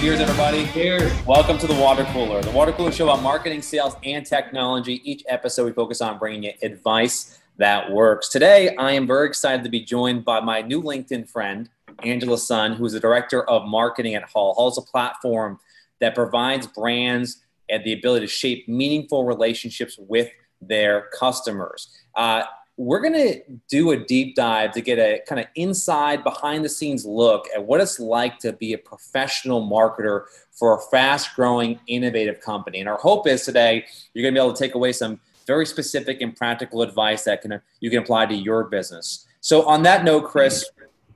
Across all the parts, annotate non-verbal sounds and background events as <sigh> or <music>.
Cheers, everybody. Cheers. Welcome to the Water Cooler, the Water Cooler show about marketing, sales, and technology. Each episode, we focus on bringing you advice that works. Today, I am very excited to be joined by my new LinkedIn friend, Angela Sun, who is the director of marketing at Hull. Hull is a platform that provides brands and the ability to shape meaningful relationships with their customers. Uh, we're going to do a deep dive to get a kind of inside behind the scenes look at what it's like to be a professional marketer for a fast growing innovative company. And our hope is today you're going to be able to take away some very specific and practical advice that can you can apply to your business. So on that note chris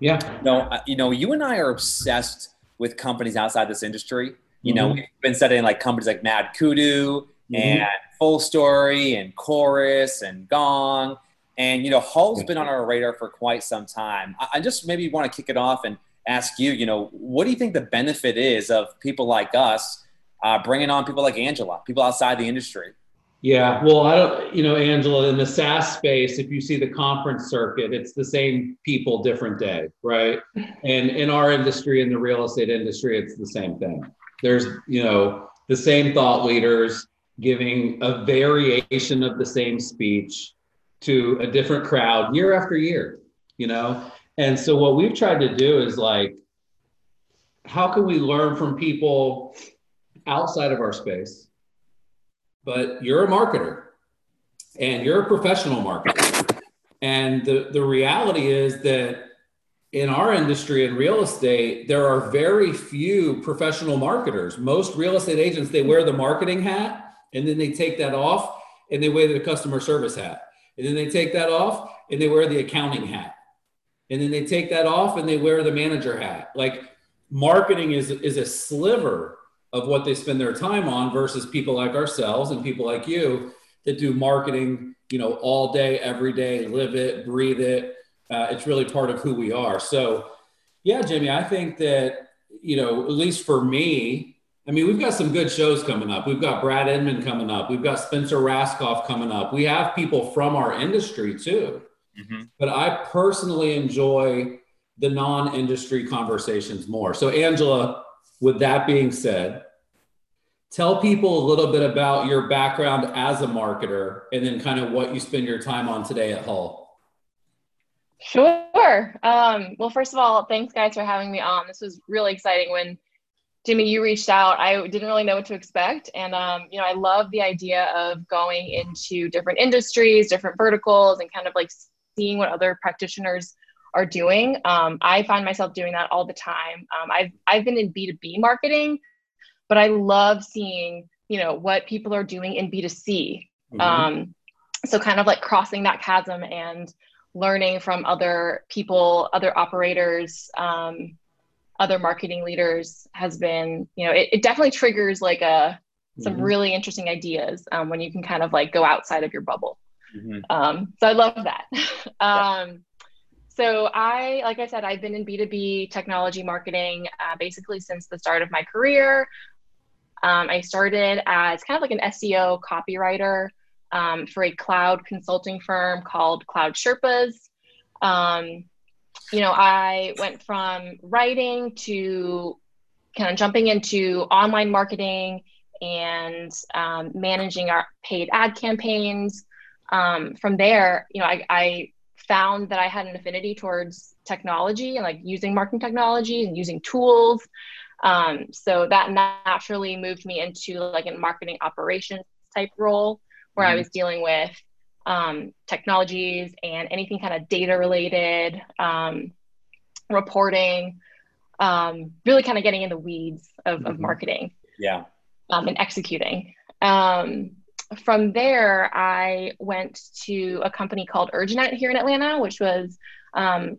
yeah. you know, uh, you know you and i are obsessed with companies outside this industry. You know mm-hmm. we've been studying like companies like MadKudu mm-hmm. and FullStory and chorus and gong and you know, Hull's been on our radar for quite some time. I just maybe want to kick it off and ask you, you know, what do you think the benefit is of people like us uh, bringing on people like Angela, people outside the industry? Yeah, well, I don't, you know, Angela, in the SaaS space, if you see the conference circuit, it's the same people, different day, right? <laughs> And in our industry, in the real estate industry, it's the same thing. There's, you know, the same thought leaders giving a variation of the same speech to a different crowd year after year, you know? And so what we've tried to do is like, how can we learn from people outside of our space? But you're a marketer and you're a professional marketer. And the, the reality is that in our industry in real estate, there are very few professional marketers. Most real estate agents, they wear the marketing hat and then they take that off and they wear the customer service hat. And then they take that off and they wear the accounting hat. And then they take that off and they wear the manager hat. Like marketing is, is a sliver of what they spend their time on versus people like ourselves and people like you that do marketing, you know, all day, every day, live it, breathe it. Uh, it's really part of who we are. So, yeah, Jimmy, I think that, you know, at least for me, I mean, we've got some good shows coming up. We've got Brad Inman coming up. We've got Spencer Rascoff coming up. We have people from our industry too. Mm-hmm. But I personally enjoy the non industry conversations more. So, Angela, with that being said, tell people a little bit about your background as a marketer and then kind of what you spend your time on today at Hull. Sure. Um, well, first of all, thanks guys for having me on. This was really exciting when Jimmy, you reached out. I didn't really know what to expect. And, um, you know, I love the idea of going into different industries, different verticals, and kind of like seeing what other practitioners are doing. Um, I find myself doing that all the time. Um, I've, I've been in B2B marketing, but I love seeing, you know, what people are doing in B2C. Mm-hmm. Um, so kind of like crossing that chasm and learning from other people, other operators, um, other marketing leaders has been, you know, it, it definitely triggers like a some mm-hmm. really interesting ideas um, when you can kind of like go outside of your bubble. Mm-hmm. Um, so I love that. <laughs> um. So I, like I said, I've been in B2B technology marketing uh, basically since the start of my career. Um, I started as kind of like an SEO copywriter um, for a cloud consulting firm called Cloud Sherpas. Um, you know, I went from writing to kind of jumping into online marketing and um, managing our paid ad campaigns. Um, from there, you know, I, I found that I had an affinity towards technology and like using marketing technology and using tools. Um, so that naturally moved me into like a marketing operations type role where mm-hmm. I was dealing with um, technologies and anything kind of data related, um, reporting, um, really kind of getting in the weeds of, mm-hmm. of marketing. Yeah. Um, and executing. Um, from there, I went to a company called Urjanet here in Atlanta, which was um,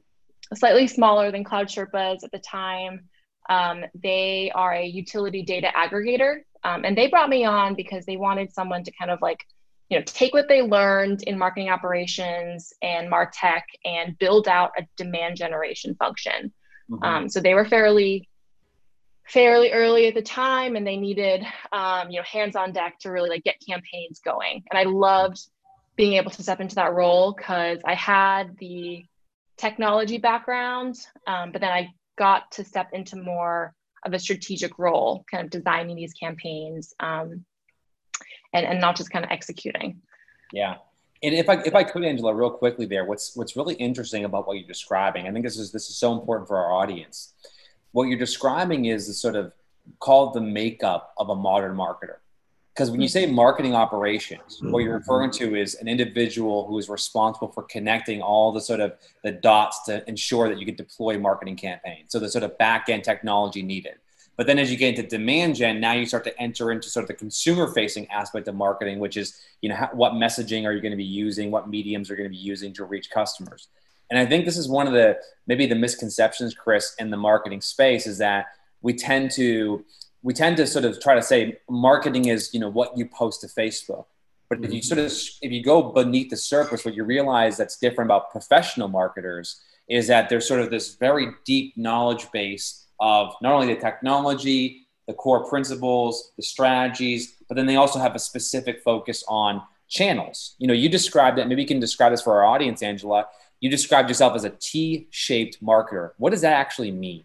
slightly smaller than Cloud Sherpas at the time. Um, they are a utility data aggregator, Um, and they brought me on because they wanted someone to kind of like you know take what they learned in marketing operations and martech and build out a demand generation function mm-hmm. um, so they were fairly fairly early at the time and they needed um, you know hands on deck to really like get campaigns going and i loved being able to step into that role because i had the technology background um, but then i got to step into more of a strategic role, kind of designing these campaigns um, and, and not just kind of executing. Yeah. And if I if I could, Angela, real quickly there, what's what's really interesting about what you're describing, I think this is this is so important for our audience. What you're describing is the sort of called the makeup of a modern marketer. Because when you say mm-hmm. marketing operations, what you're mm-hmm. referring to is an individual who is responsible for connecting all the sort of the dots to ensure that you can deploy marketing campaigns. So the sort of back end technology needed. But then as you get into demand gen, now you start to enter into sort of the consumer facing aspect of marketing, which is, you know, how, what messaging are you going to be using? What mediums are going to be using to reach customers? And I think this is one of the, maybe the misconceptions, Chris, in the marketing space is that we tend to we tend to sort of try to say marketing is you know what you post to facebook but if you mm-hmm. sort of if you go beneath the surface what you realize that's different about professional marketers is that there's sort of this very deep knowledge base of not only the technology the core principles the strategies but then they also have a specific focus on channels you know you described that, maybe you can describe this for our audience angela you described yourself as a t-shaped marketer what does that actually mean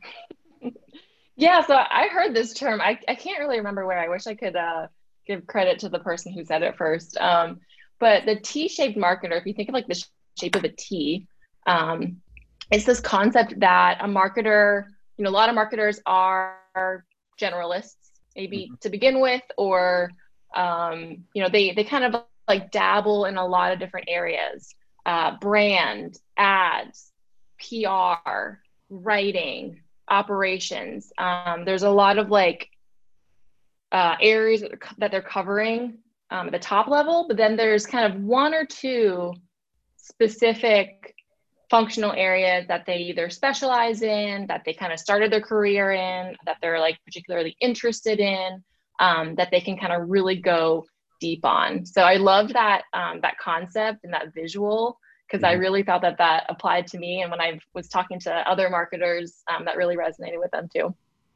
yeah, so I heard this term. I, I can't really remember where. I wish I could uh, give credit to the person who said it first. Um, but the T-shaped marketer, if you think of like the shape of a T, um, it's this concept that a marketer, you know, a lot of marketers are generalists, maybe mm-hmm. to begin with, or um, you know, they they kind of like dabble in a lot of different areas: uh, brand, ads, PR, writing, operations. Um, there's a lot of like uh, areas that they're covering um, at the top level, but then there's kind of one or two specific functional areas that they either specialize in, that they kind of started their career in, that they're like particularly interested in, um, that they can kind of really go deep on. So I loved that um, that concept and that visual because mm-hmm. I really felt that that applied to me. And when I was talking to other marketers, um, that really resonated with them too.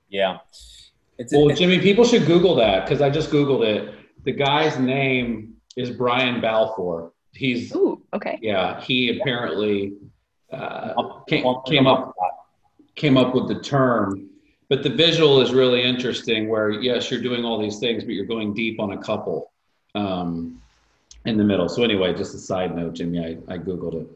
Yeah. It's, well, it's, Jimmy, people should Google that because I just Googled it. The guy's name is Brian Balfour. He's Ooh, okay. Yeah, he apparently uh, came, came up came up with the term. But the visual is really interesting. Where yes, you're doing all these things, but you're going deep on a couple. Um, in the middle. So anyway, just a side note, Jimmy, I, I Googled it.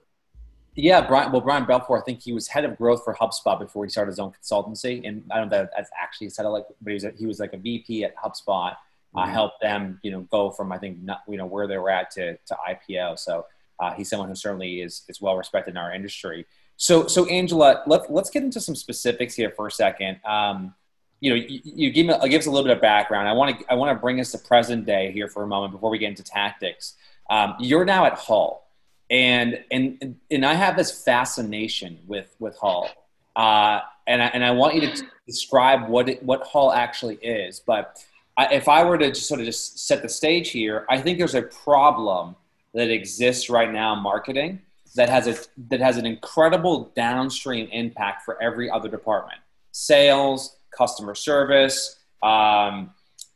Yeah, Brian. Well, Brian Balfour, I think he was head of growth for HubSpot before he started his own consultancy. And I don't know if that's actually said it like, but he was, a, he was like a VP at HubSpot. Uh, mm-hmm. helped them, you know, go from I think not, you know where they were at to, to IPO. So uh, he's someone who certainly is is well respected in our industry. So so Angela, let, let's get into some specifics here for a second. Um, you know, you, you give, me, give us a little bit of background. I want to I want to bring us to present day here for a moment before we get into tactics. Um, you're now at Hull, and and and I have this fascination with with Hull, uh, and I, and I want you to describe what it, what Hull actually is. But I, if I were to just sort of just set the stage here, I think there's a problem that exists right now in marketing that has a that has an incredible downstream impact for every other department, sales customer service, um,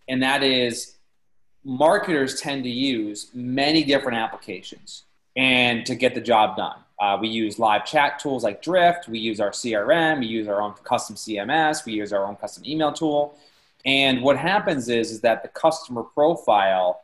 and that is marketers tend to use many different applications and to get the job done. Uh, we use live chat tools like Drift. We use our CRM. We use our own custom CMS. We use our own custom email tool. And what happens is, is that the customer profile,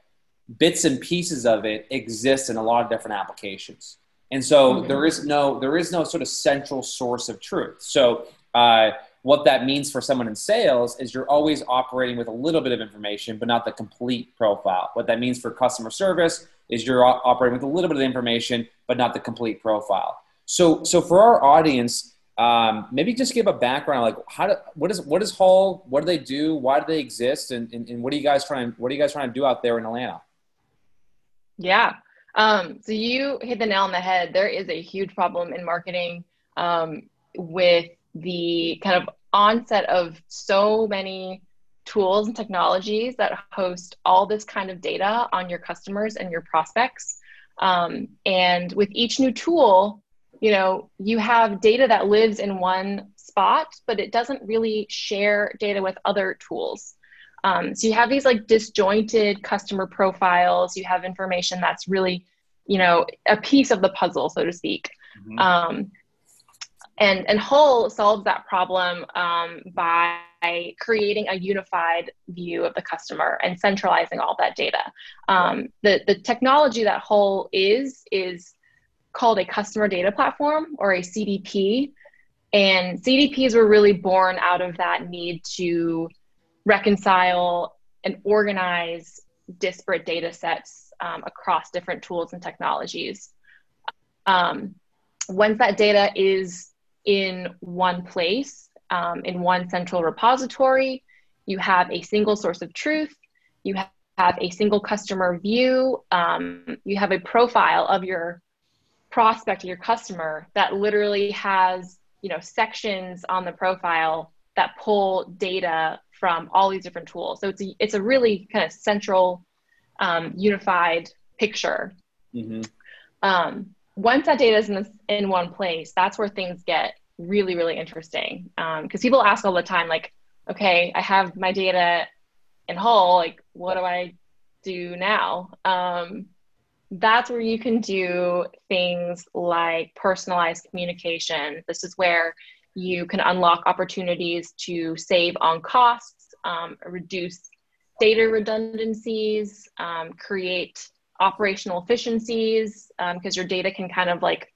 bits and pieces of it exist in a lot of different applications. And so mm-hmm. there is no there is no sort of central source of truth. So uh, what that means for someone in sales is you're always operating with a little bit of information, but not the complete profile. What that means for customer service is you're operating with a little bit of information, but not the complete profile. So, so for our audience, um, maybe just give a background, like how do, what is what is Hull? What do they do? Why do they exist? And, and, and what are you guys trying? What are you guys trying to do out there in Atlanta? Yeah. Um, so you hit the nail on the head. There is a huge problem in marketing um, with the kind of onset of so many tools and technologies that host all this kind of data on your customers and your prospects. Um, and with each new tool, you know, you have data that lives in one spot, but it doesn't really share data with other tools. Um, so you have these like disjointed customer profiles. You have information that's really, you know, a piece of the puzzle, so to speak. Mm-hmm. Um, and and Hull solves that problem um, by creating a unified view of the customer and centralizing all that data. Um, the the technology that Hull is is called a customer data platform or a CDP, and CDPs were really born out of that need to reconcile and organize disparate data sets um, across different tools and technologies. Um, once that data is in one place, um, in one central repository, you have a single source of truth, you have a single customer view, um, you have a profile of your prospect, your customer that literally has you know sections on the profile that pull data from all these different tools. So it's a, it's a really kind of central, um, unified picture. Mm-hmm. Um, once that data is in, this, in one place, that's where things get really, really interesting. Because um, people ask all the time, like, okay, I have my data in Hull, like, what do I do now? Um, that's where you can do things like personalized communication. This is where you can unlock opportunities to save on costs, um, reduce data redundancies, um, create operational efficiencies, because um, your data can kind of like,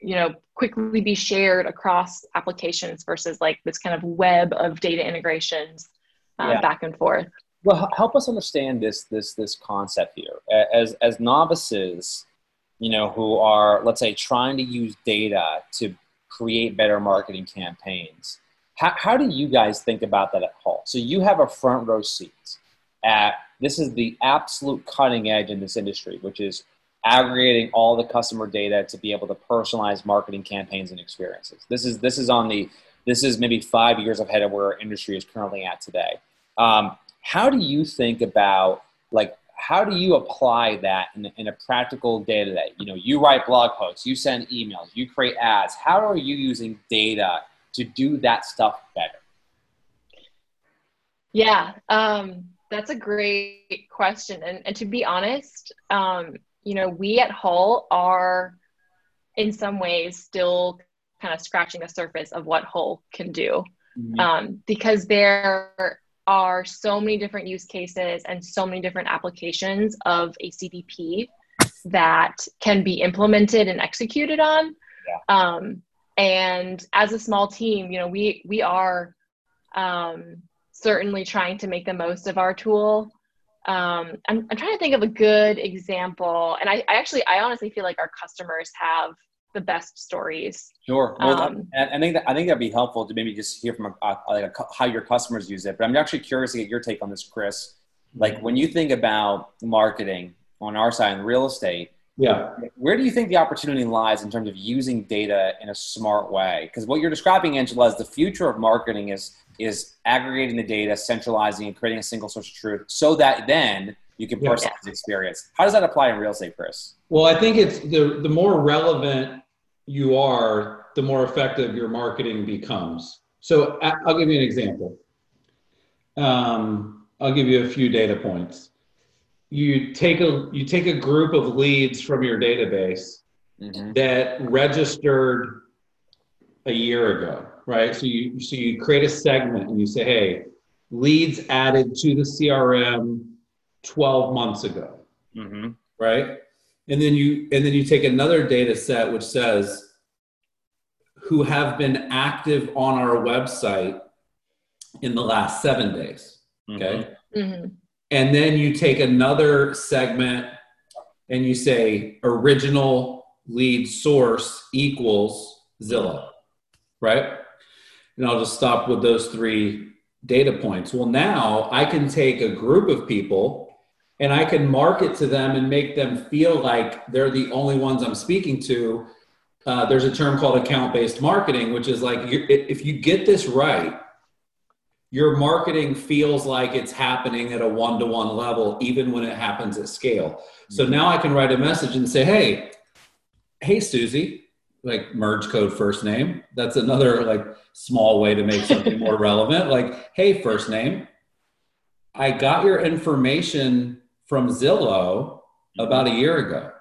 you know, quickly be shared across applications versus like this kind of web of data integrations uh, yeah. back and forth. Well, help us understand this this this concept here. As as novices, you know, who are let's say trying to use data to create better marketing campaigns. How, how do you guys think about that at Hull? So you have a front row seat at this is the absolute cutting edge in this industry, which is aggregating all the customer data to be able to personalize marketing campaigns and experiences. This is this is on the this is maybe five years ahead of where our industry is currently at today. Um, how do you think about like how do you apply that in, in a practical day to day? You know, you write blog posts, you send emails, you create ads. How are you using data to do that stuff better? Yeah, um, that's a great question. And, and to be honest, um, you know, we at Hull are in some ways still kind of scratching the surface of what Hull can do. Mm-hmm. Um, because there are so many different use cases and so many different applications of a CDP that can be implemented and executed on. Yeah. Um, and as a small team, you know, we we are um, certainly trying to make the most of our tool. Um, I'm, I'm trying to think of a good example, and I, I actually I honestly feel like our customers have the best stories. Sure. Well, um, I think that, I think that'd be helpful to maybe just hear from a, a, like a, how your customers use it. But I'm actually curious to get your take on this, Chris. Like when you think about marketing on our side in real estate, yeah, where do you think the opportunity lies in terms of using data in a smart way? Because what you're describing, Angela, is the future of marketing is is aggregating the data, centralizing, and creating a single source of truth, so that then you can personalize yeah. the experience. How does that apply in real estate, Chris? Well, I think it's the the more relevant you are, the more effective your marketing becomes. So I'll give you an example. Um, I'll give you a few data points. You take a you take a group of leads from your database mm-hmm. that registered a year ago, right? So you so you create a segment and you say, hey, leads added to the CRM 12 months ago, mm-hmm. right? And then you and then you take another data set which says who have been active on our website in the last seven days okay mm-hmm. Mm-hmm. and then you take another segment and you say original lead source equals zillow right and i'll just stop with those three data points well now i can take a group of people and I can market to them and make them feel like they're the only ones I'm speaking to. Uh, there's a term called account based marketing, which is like if you get this right, your marketing feels like it's happening at a one to one level, even when it happens at scale. So mm-hmm. now I can write a message and say, hey, hey, Susie, like merge code first name. That's another like small way to make something <laughs> more relevant. Like, hey, first name, I got your information from Zillow about a year ago.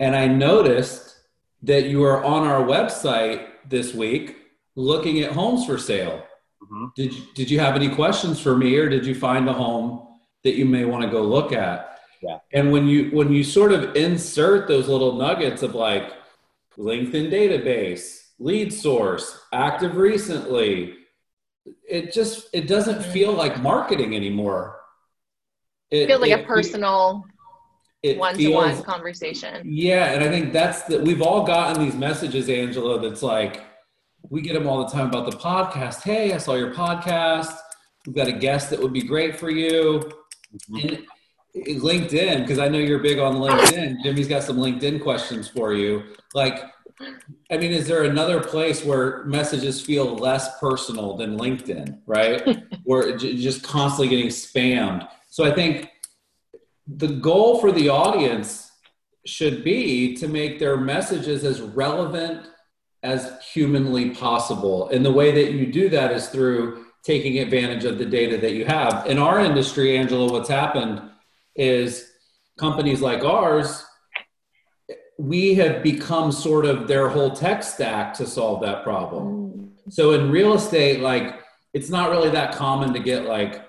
And I noticed that you are on our website this week looking at homes for sale. Mm-hmm. Did, did you have any questions for me or did you find a home that you may want to go look at? Yeah. And when you when you sort of insert those little nuggets of like LinkedIn database, lead source, active recently, it just it doesn't feel like marketing anymore. It feels like it, a personal one-to-one conversation. Yeah, and I think that's that we've all gotten these messages, Angela, that's like we get them all the time about the podcast. Hey, I saw your podcast. We've got a guest that would be great for you. Mm-hmm. And LinkedIn, because I know you're big on LinkedIn. <laughs> Jimmy's got some LinkedIn questions for you. Like, I mean, is there another place where messages feel less personal than LinkedIn, right? <laughs> where just constantly getting spammed. So I think the goal for the audience should be to make their messages as relevant as humanly possible. And the way that you do that is through taking advantage of the data that you have. In our industry, Angela, what's happened is companies like ours, we have become sort of their whole tech stack to solve that problem. So in real estate, like it's not really that common to get like,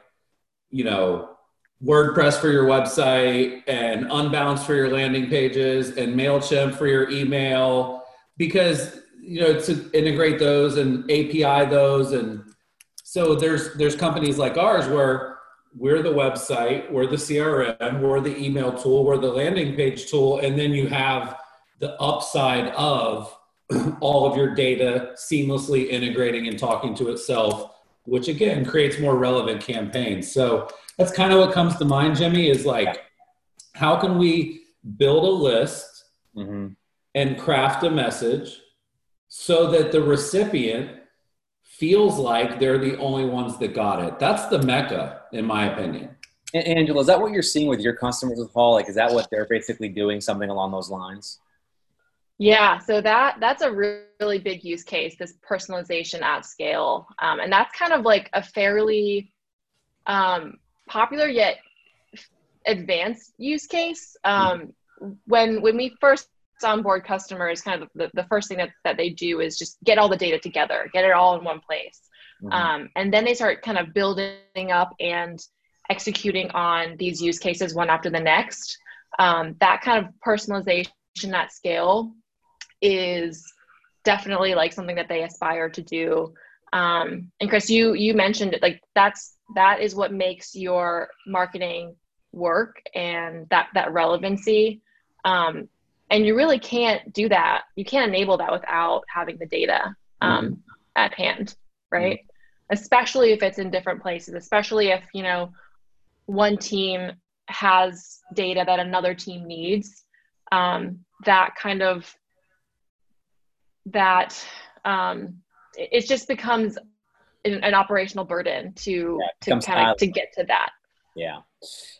you know, WordPress for your website and Unbounce for your landing pages and MailChimp for your email because you know to integrate those and API those and so there's there's companies like ours where we're the website, we're the CRM, we're the email tool, we're the landing page tool, and then you have the upside of <clears throat> all of your data seamlessly integrating and talking to itself, which again creates more relevant campaigns. So that's kind of what comes to mind, Jimmy, is like, how can we build a list mm-hmm. and craft a message so that the recipient feels like they're the only ones that got it? That's the mecca, in my opinion. Angela, is that what you're seeing with your customers with Hull? Like, is that what they're basically doing? Something along those lines? Yeah, so that that's a really big use case. This personalization at scale, um, and that's kind of like a fairly um, popular yet advanced use case. Um, when when we first onboard customers, kind of the, the first thing that, that they do is just get all the data together, get it all in one place. Mm-hmm. Um, and then they start kind of building up and executing on these use cases one after the next. Um, that kind of personalization at scale is definitely like something that they aspire to do. Um, and Chris, you you mentioned it, like that's that is what makes your marketing work and that that relevancy um, and you really can't do that you can't enable that without having the data um, mm-hmm. at hand right mm-hmm. especially if it's in different places especially if you know one team has data that another team needs um, that kind of that um, it just becomes an, an operational burden to yeah, to kind of to get to that. Yeah,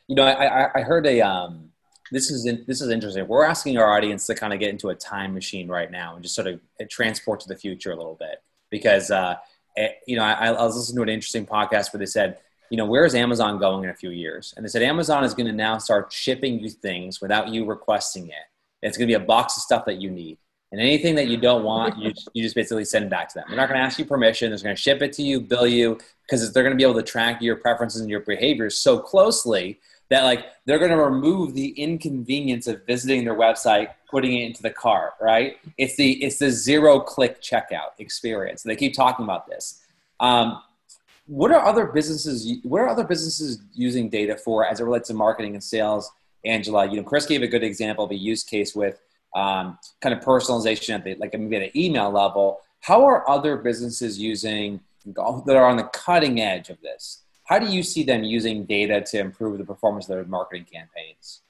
you know, I I heard a um, this is in, this is interesting. We're asking our audience to kind of get into a time machine right now and just sort of transport to the future a little bit because uh, it, eh, you know I, I was listening to an interesting podcast where they said you know, where is Amazon going in a few years? And they said Amazon is going to now start shipping you things without you requesting it. It's going to be a box of stuff that you need. And anything that you don't want, you, you just basically send back to them. They're not going to ask you permission. They're going to ship it to you, bill you, because they're going to be able to track your preferences and your behaviors so closely that like they're going to remove the inconvenience of visiting their website, putting it into the cart. Right? It's the it's the zero click checkout experience. They keep talking about this. Um, what are other businesses? What are other businesses using data for as it relates to marketing and sales? Angela, you know, Chris gave a good example of a use case with um, kind of personalization at the like maybe at an email level. How are other businesses using that are on the cutting edge of this? How do you see them using data to improve the performance of their marketing campaigns?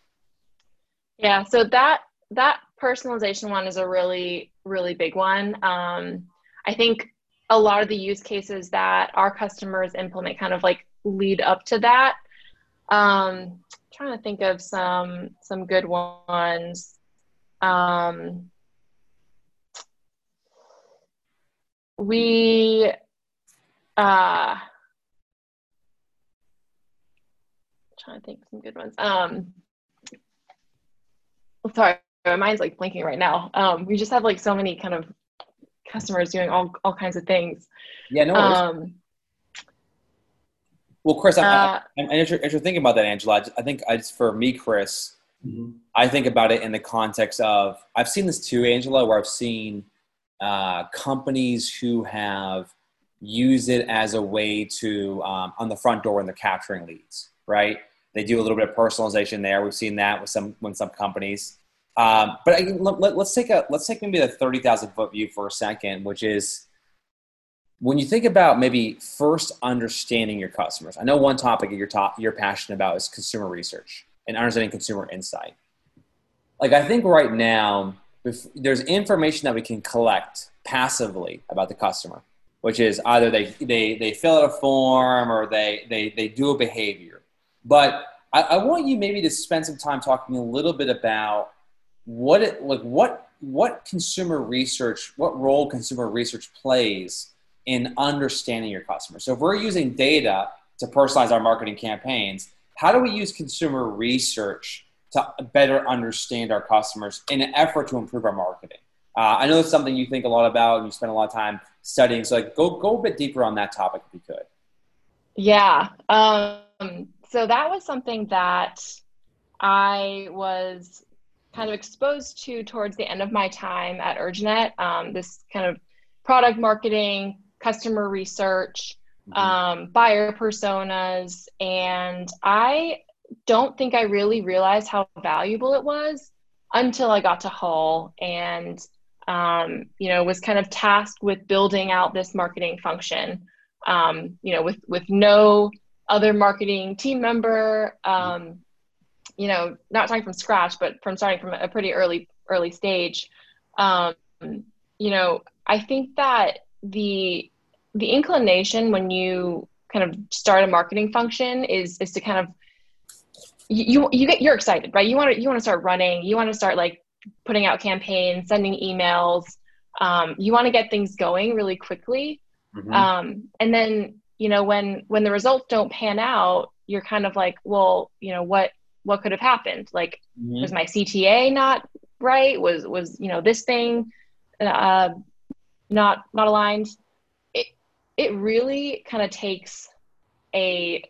Yeah, so that that personalization one is a really really big one. Um, I think a lot of the use cases that our customers implement kind of like lead up to that. Um, trying to think of some some good ones. Um, we uh, trying to think some good ones. Um, sorry, my mind's like blinking right now. Um, we just have like so many kind of customers doing all all kinds of things. Yeah, no worries. Um, well, Chris, I'm, uh, I'm, I'm interested thinking about that, Angela. I think I just, for me, Chris, mm-hmm. I think about it in the context of I've seen this too, Angela, where I've seen uh, companies who have used it as a way to um, on the front door when they're capturing leads, right? They do a little bit of personalization there. We've seen that with some with some companies. Um, but I, let, us take a let's take maybe the thirty thousand foot view for a second, which is when you think about maybe first understanding your customers. I know one topic that you're top, you're passionate about is consumer research and understanding consumer insight. Like I think right now, there's information that we can collect passively about the customer, which is either they they they fill out a form or they they they do a behavior. But I, I want you maybe to spend some time talking a little bit about what it like what what consumer research what role consumer research plays in understanding your customer. so if we're using data to personalize our marketing campaigns how do we use consumer research to better understand our customers in an effort to improve our marketing? Uh, i know it's something you think a lot about and you spend a lot of time studying so like go go a bit deeper on that topic if you could. Yeah um, so that was something that i was kind of exposed to towards the end of my time at Urjanet, um, this kind of product marketing, customer research, mm-hmm. um, buyer personas. And I don't think I really realized how valuable it was until I got to Hull and, um, you know, was kind of tasked with building out this marketing function, um, you know, with, with no other marketing team member. Um, you know, not starting from scratch, but from starting from a pretty early early stage, um, you know, I think that the the inclination when you kind of start a marketing function is is to kind of you you get you're excited, right? You want to you want to start running, you want to start like putting out campaigns, sending emails. Um, you want to get things going really quickly, mm-hmm. um, and then you know when when the results don't pan out, you're kind of like, well, you know what what could have happened like mm-hmm. was my cta not right was was you know this thing uh, not not aligned it really kind of takes a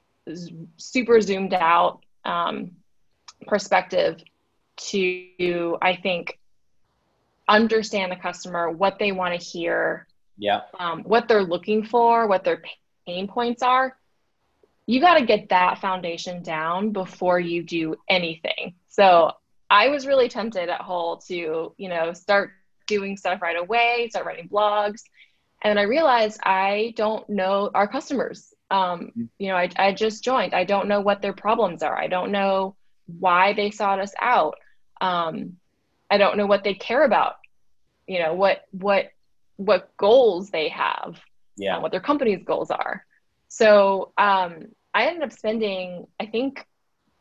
super zoomed out um, perspective to i think understand the customer what they want to hear yeah um, what they're looking for what their pain points are you got to get that foundation down before you do anything. So I was really tempted at Hull to, you know, start doing stuff right away, start writing blogs. And I realized I don't know our customers. Um, you know, I, I just joined. I don't know what their problems are. I don't know why they sought us out. Um, I don't know what they care about. You know, what what what goals they have. Yeah. what their company's goals are. So um, I ended up spending, I think,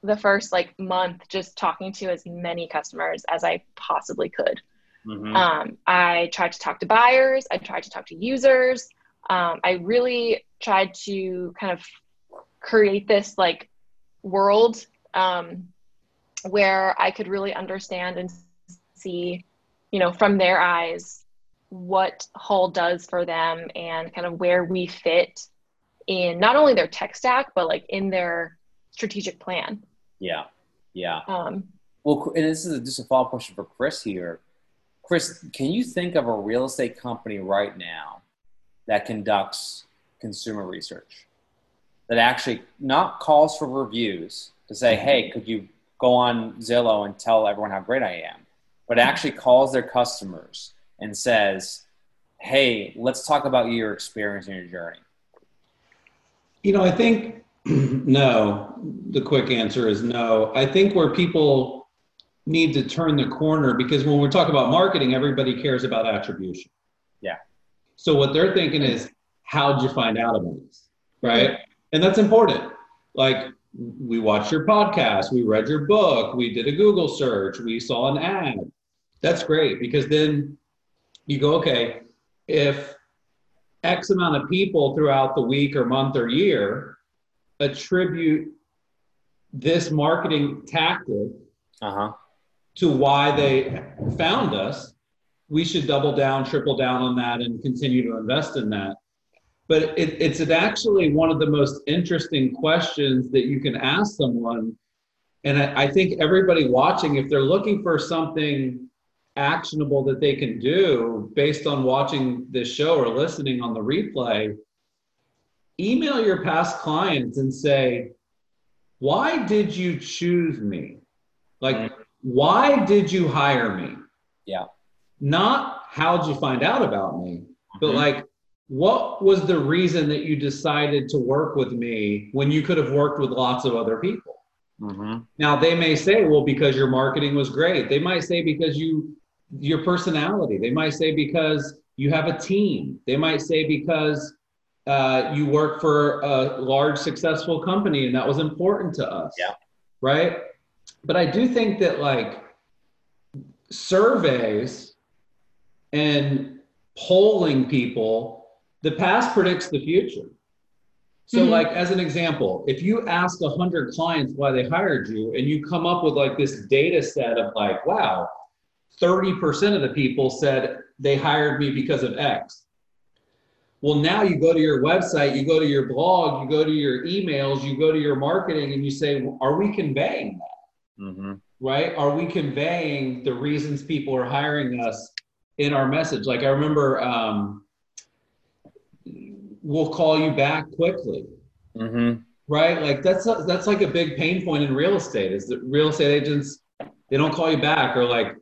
the first like month just talking to as many customers as I possibly could. Mm-hmm. Um, I tried to talk to buyers. I tried to talk to users. Um, I really tried to kind of create this like world um, where I could really understand and see, you know, from their eyes what Hull does for them and kind of where we fit in not only their tech stack but like in their strategic plan yeah yeah um, well and this is just a follow-up question for chris here chris can you think of a real estate company right now that conducts consumer research that actually not calls for reviews to say mm-hmm. hey could you go on zillow and tell everyone how great i am but actually calls their customers and says hey let's talk about your experience and your journey you know, I think <clears throat> no. The quick answer is no. I think where people need to turn the corner because when we talk about marketing, everybody cares about attribution. Yeah. So what they're thinking is, how'd you find out about this? Right. And that's important. Like we watched your podcast, we read your book, we did a Google search, we saw an ad. That's great because then you go, okay, if X amount of people throughout the week or month or year attribute this marketing tactic uh-huh. To why they found us, we should double down, triple down on that, and continue to invest in that. But it, it's actually one of the most interesting questions that you can ask someone. And I, I think everybody watching, if they're looking for something actionable that they can do based on watching this show or listening on the replay, email your past clients and say, why did you choose me? Like, mm-hmm. Why did you hire me? Yeah. Not how'd you find out about me, but mm-hmm. like, what was the reason that you decided to work with me when you could have worked with lots of other people? Mm-hmm. Now they may say, well, because your marketing was great. They might say because you your personality. They might say because you have a team. They might say because uh, you work for a large successful company and that was important to us. Yeah. Right. But I do think that like surveys and polling people, the past predicts the future. So, mm-hmm. like as an example, if you ask hundred clients why they hired you, and you come up with like this data set of like, wow, 30% of the people said they hired me because of X. Well, now you go to your website, you go to your blog, you go to your emails, you go to your marketing, and you say, Are we conveying that? Mm-hmm. Right? Are we conveying the reasons people are hiring us in our message? Like, I remember, um, we'll call you back quickly. Mm-hmm. Right? Like, that's, a, that's like a big pain point in real estate is that real estate agents, they don't call you back or like,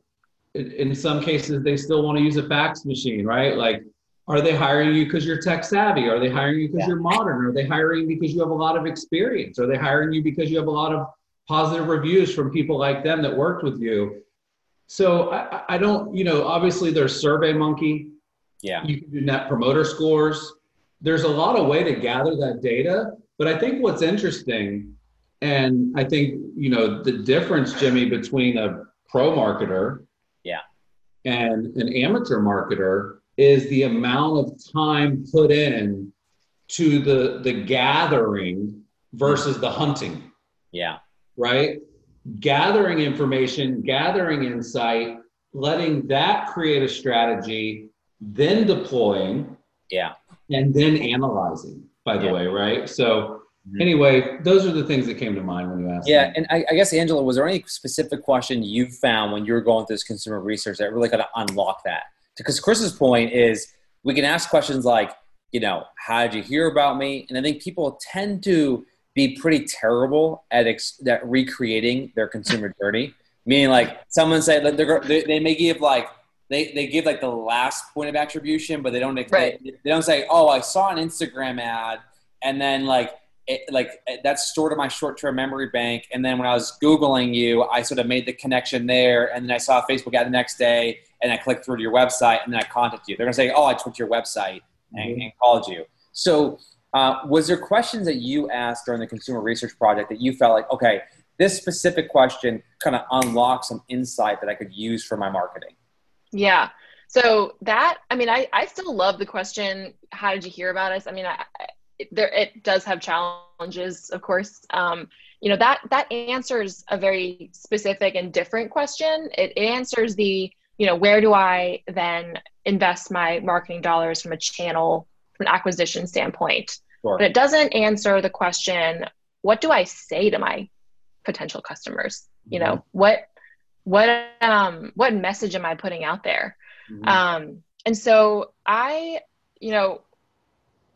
in some cases they still want to use a fax machine right like are they hiring you because you're tech savvy are they hiring you because yeah. you're modern are they hiring because you have a lot of experience are they hiring you because you have a lot of positive reviews from people like them that worked with you so i, I don't you know obviously there's SurveyMonkey yeah you can do net promoter scores there's a lot of way to gather that data but i think what's interesting and i think you know the difference jimmy between a pro marketer yeah. And an amateur marketer is the amount of time put in to the the gathering versus the hunting. Yeah. Right? Gathering information, gathering insight, letting that create a strategy, then deploying. Yeah. And then analyzing, by the yeah. way, right? So Mm-hmm. Anyway, those are the things that came to mind when you asked. Yeah, me. and I, I, guess Angela, was there any specific question you found when you were going through this consumer research that really kind of unlock that? Because Chris's point is, we can ask questions like, you know, how did you hear about me? And I think people tend to be pretty terrible at, ex- at recreating their consumer <laughs> journey. Meaning, like someone said that they're, they, they may give like they, they give like the last point of attribution, but they don't right. they, they don't say, oh, I saw an Instagram ad, and then like it, like that's stored in my short-term memory bank. And then when I was Googling you, I sort of made the connection there. And then I saw a Facebook ad the next day and I clicked through to your website and then I contacted you. They're gonna say, oh, I went to your website and, mm-hmm. and called you. So uh, was there questions that you asked during the consumer research project that you felt like, okay, this specific question kind of unlocks some insight that I could use for my marketing? Yeah. So that, I mean, I, I still love the question, how did you hear about us? I mean, I, there it does have challenges, of course. Um, you know that that answers a very specific and different question. It, it answers the you know where do I then invest my marketing dollars from a channel from an acquisition standpoint. Sure. But it doesn't answer the question what do I say to my potential customers? You mm-hmm. know what what um what message am I putting out there? Mm-hmm. Um, and so I you know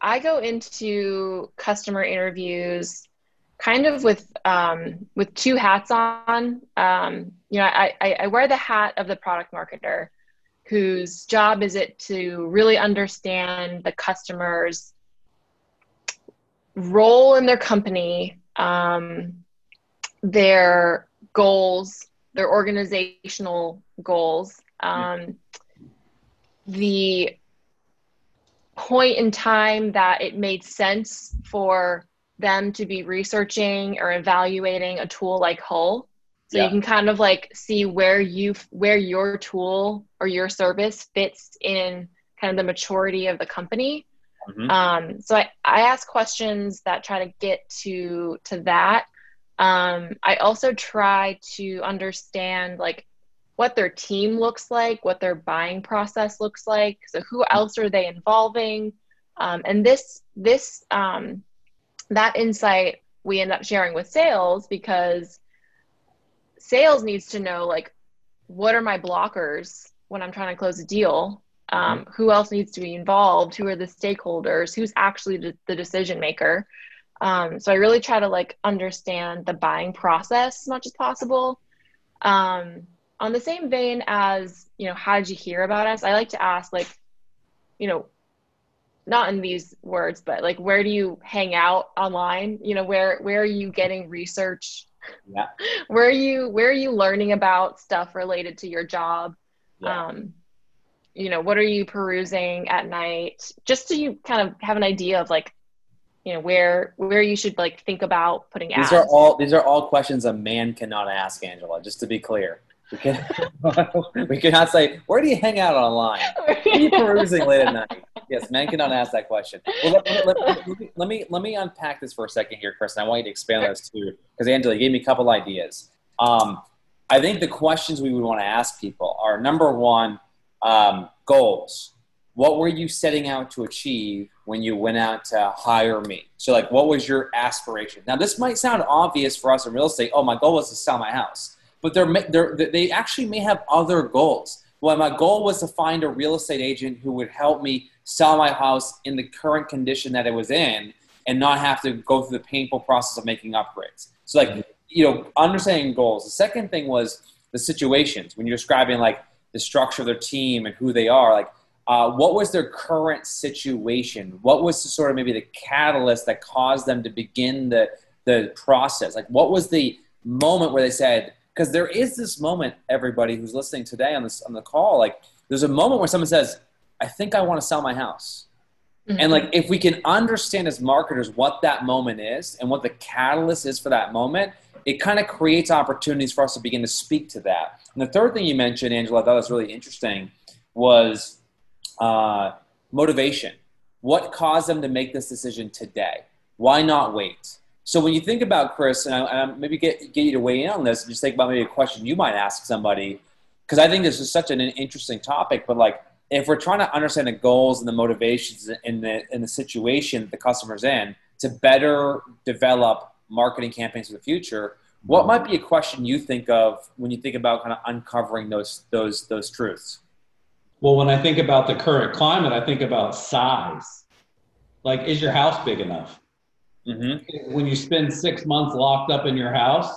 I go into customer interviews kind of with um, with two hats on. Um, you know, I, I wear the hat of the product marketer, whose job is it to really understand the customer's role in their company, um, their goals, their organizational goals, um, the point in time that it made sense for them to be researching or evaluating a tool like Hull. So yeah. you can kind of like see where you where your tool or your service fits in kind of the maturity of the company. Mm-hmm. Um, so I, I ask questions that try to get to to that. Um, I also try to understand like what their team looks like, what their buying process looks like. So who else are they involving? Um, and this this um, that insight we end up sharing with sales because sales needs to know like what are my blockers when I'm trying to close a deal. Um, mm-hmm. Who else needs to be involved? Who are the stakeholders? Who's actually the, the decision maker? Um, so I really try to like understand the buying process as much as possible. Um, on the same vein as you know how did you hear about us i like to ask like you know not in these words but like where do you hang out online you know where where are you getting research yeah <laughs> where are you where are you learning about stuff related to your job yeah. um you know what are you perusing at night just so you kind of have an idea of like you know where where you should like think about putting these ads. are all these are all questions a man cannot ask angela just to be clear we, can, <laughs> we cannot say, where do you hang out online? Are you perusing late at night? Yes, men cannot ask that question. Well, let, let, let, let, me, let, me, let me unpack this for a second here, Chris, I want you to expand on this too, because Angela gave me a couple ideas. Um, I think the questions we would want to ask people are number one, um, goals. What were you setting out to achieve when you went out to hire me? So, like, what was your aspiration? Now, this might sound obvious for us in real estate. Oh, my goal was to sell my house but they're, they're, they actually may have other goals. Well, my goal was to find a real estate agent who would help me sell my house in the current condition that it was in and not have to go through the painful process of making upgrades. So, like, you know, understanding goals. The second thing was the situations when you're describing like the structure of their team and who they are. Like, uh, what was their current situation? What was the sort of maybe the catalyst that caused them to begin the the process? Like, what was the moment where they said, because there is this moment everybody who's listening today on this on the call like there's a moment where someone says i think i want to sell my house. Mm-hmm. and like if we can understand as marketers what that moment is and what the catalyst is for that moment it kind of creates opportunities for us to begin to speak to that. And the third thing you mentioned angela i thought was really interesting was uh, motivation. What caused them to make this decision today? Why not wait so when you think about Chris, and I, I maybe get get you to weigh in on this, just think about maybe a question you might ask somebody, because I think this is such an, an interesting topic. But like, if we're trying to understand the goals and the motivations in the in the situation the customer's in to better develop marketing campaigns for the future, what might be a question you think of when you think about kind of uncovering those those those truths? Well, when I think about the current climate, I think about size. Like, is your house big enough? Mm-hmm. When you spend six months locked up in your house,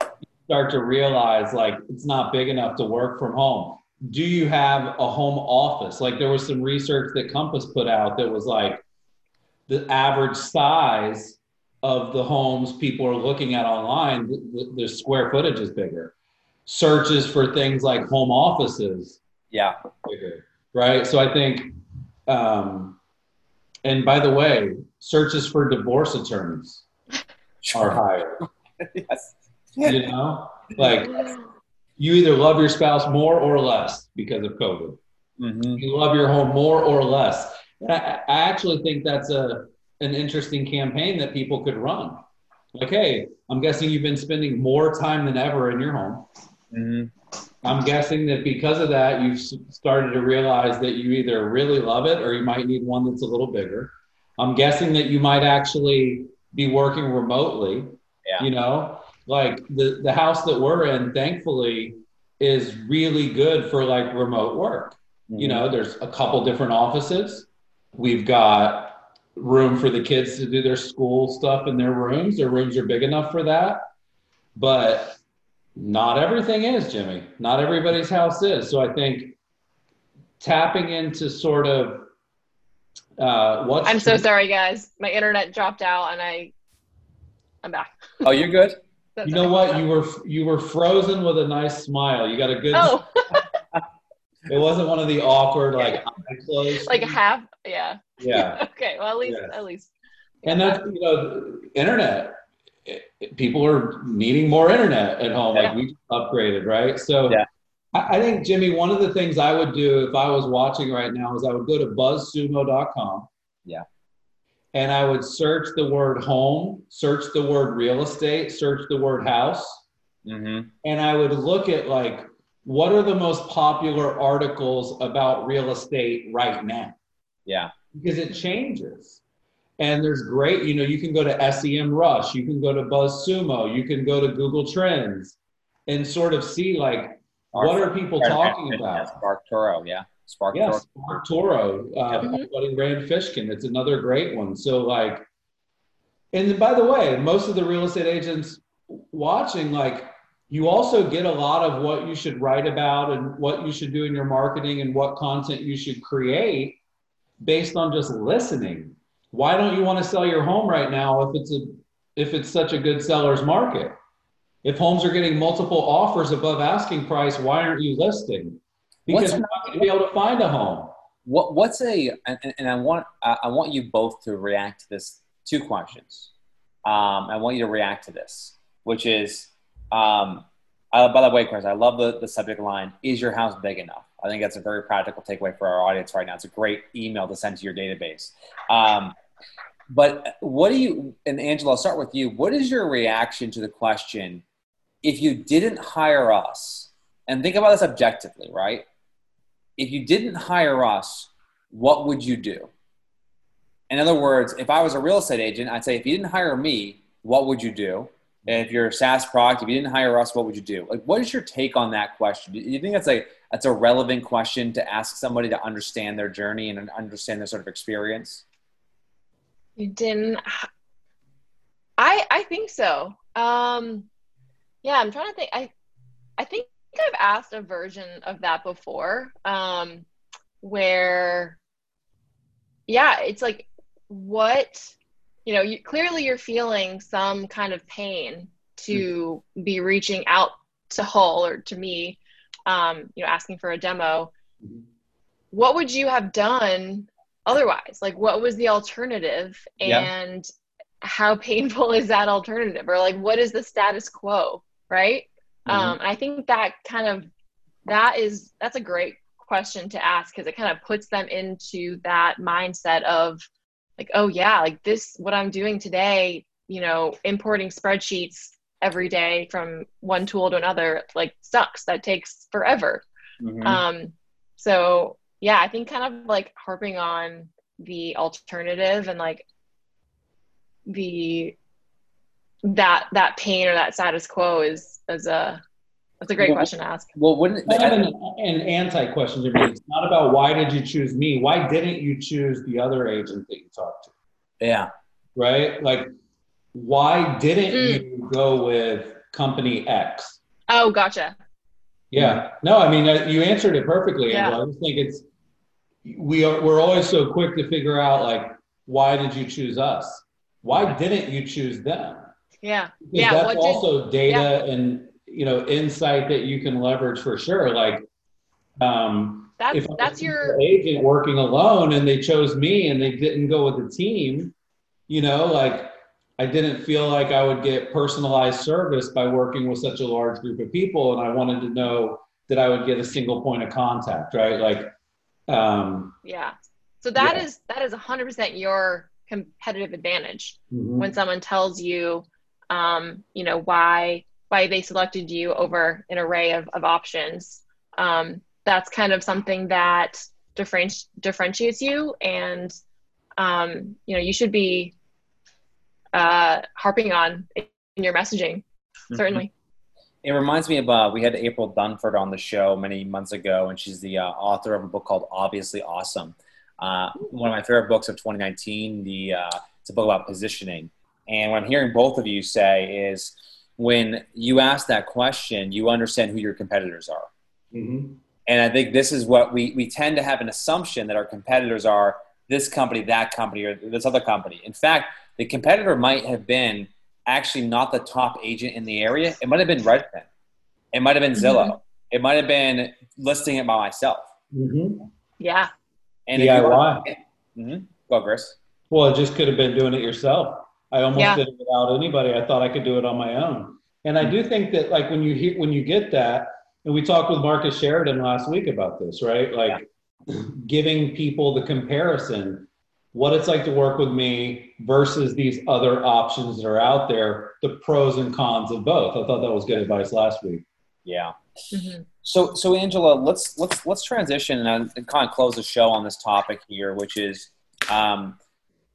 you start to realize like it's not big enough to work from home. Do you have a home office? Like there was some research that Compass put out that was like the average size of the homes people are looking at online, the, the square footage is bigger. Searches for things like home offices, yeah, bigger, right? So I think um, and by the way, searches for divorce attorneys are <laughs> higher. yes. You know, like you either love your spouse more or less because of COVID. Mm-hmm. You love your home more or less. I, I actually think that's a an interesting campaign that people could run. Like, hey, I'm guessing you've been spending more time than ever in your home. Mm-hmm. I'm guessing that because of that, you've started to realize that you either really love it or you might need one that's a little bigger. I'm guessing that you might actually be working remotely. Yeah. You know, like the, the house that we're in, thankfully, is really good for like remote work. Mm-hmm. You know, there's a couple different offices. We've got room for the kids to do their school stuff in their rooms. Their rooms are big enough for that. But not everything is, Jimmy. Not everybody's house is. So I think tapping into sort of uh, what I'm so sorry, guys. My internet dropped out, and I I'm back. Oh, you're good. <laughs> you know what? You were you were frozen with a nice smile. You got a good. Oh. <laughs> it wasn't one of the awkward like closed. Like half, yeah. Yeah. <laughs> okay. Well, at least yes. at least. And that's you know, internet people are needing more internet at home. Like we upgraded, right? So yeah. I, I think Jimmy, one of the things I would do if I was watching right now is I would go to buzzsumo.com. Yeah. And I would search the word home, search the word real estate, search the word house. Mm-hmm. And I would look at like what are the most popular articles about real estate right now? Yeah. Because it changes. And there's great, you know, you can go to SEM Rush, you can go to BuzzSumo, you can go to Google Trends and sort of see like what are people talking about? SparkToro, yeah. Spark yeah, Toro. Spark uh, mm-hmm. Rand Fishkin. It's another great one. So like, and then, by the way, most of the real estate agents watching, like, you also get a lot of what you should write about and what you should do in your marketing and what content you should create based on just listening. Why don't you want to sell your home right now if it's a if it's such a good seller's market? If homes are getting multiple offers above asking price, why aren't you listing? Because what's, you're not going to be able to find a home. What what's a and, and I want I want you both to react to this two questions. Um, I want you to react to this, which is um, by the way, Chris, I love the, the subject line, is your house big enough? I think that's a very practical takeaway for our audience right now. It's a great email to send to your database. Um, but what do you, and Angela, I'll start with you. What is your reaction to the question, if you didn't hire us, and think about this objectively, right? If you didn't hire us, what would you do? In other words, if I was a real estate agent, I'd say, if you didn't hire me, what would you do? And if you're a SaaS product, if you didn't hire us, what would you do? Like, what is your take on that question? Do you think that's a that's a relevant question to ask somebody to understand their journey and understand their sort of experience? You didn't. I I think so. Um, yeah, I'm trying to think. I I think I've asked a version of that before, um, where yeah, it's like what you know, you, clearly you're feeling some kind of pain to mm-hmm. be reaching out to Hull or to me, um, you know, asking for a demo. Mm-hmm. What would you have done otherwise? Like, what was the alternative? And yeah. how <laughs> painful is that alternative? Or like, what is the status quo? Right. Mm-hmm. Um, I think that kind of that is that's a great question to ask because it kind of puts them into that mindset of like oh yeah like this what i'm doing today you know importing spreadsheets every day from one tool to another like sucks that takes forever mm-hmm. um so yeah i think kind of like harping on the alternative and like the that that pain or that status quo is is a that's a great well, question to ask. Well, wouldn't I have an, an anti question to me? It's not about why did you choose me? Why didn't you choose the other agent that you talked to? Yeah. Right? Like, why didn't mm. you go with company X? Oh, gotcha. Yeah. No, I mean, uh, you answered it perfectly, yeah. Angela. I just think it's, we are, we're always so quick to figure out, like, why did you choose us? Why didn't you choose them? Yeah. Because yeah. That's also data yeah. and you know insight that you can leverage for sure like um that's if that's your agent working alone and they chose me and they didn't go with the team you know like i didn't feel like i would get personalized service by working with such a large group of people and i wanted to know that i would get a single point of contact right like um yeah so that yeah. is that is 100% your competitive advantage mm-hmm. when someone tells you um you know why why they selected you over an array of, of options. Um, that's kind of something that differenti- differentiates you, and um, you know you should be uh, harping on in your messaging. Mm-hmm. Certainly. It reminds me of uh, we had April Dunford on the show many months ago, and she's the uh, author of a book called Obviously Awesome. Uh, one of my favorite books of 2019. The uh, it's a book about positioning, and what I'm hearing both of you say is when you ask that question, you understand who your competitors are. Mm-hmm. And I think this is what we, we tend to have an assumption that our competitors are this company, that company, or this other company. In fact, the competitor might have been actually not the top agent in the area. It might have been Redfin. It might have been Zillow. Mm-hmm. It might have been listing it by myself. Mm-hmm. Yeah. And DIY. Mm-hmm. Go, Chris. Well, it just could have been doing it yourself. I almost yeah. did it without anybody. I thought I could do it on my own. And I do think that like when you hear when you get that, and we talked with Marcus Sheridan last week about this, right? Like yeah. giving people the comparison, what it's like to work with me versus these other options that are out there, the pros and cons of both. I thought that was good advice last week. Yeah. Mm-hmm. So, so Angela, let's let's let's transition and, and, kind of close the show on this topic here, which is um,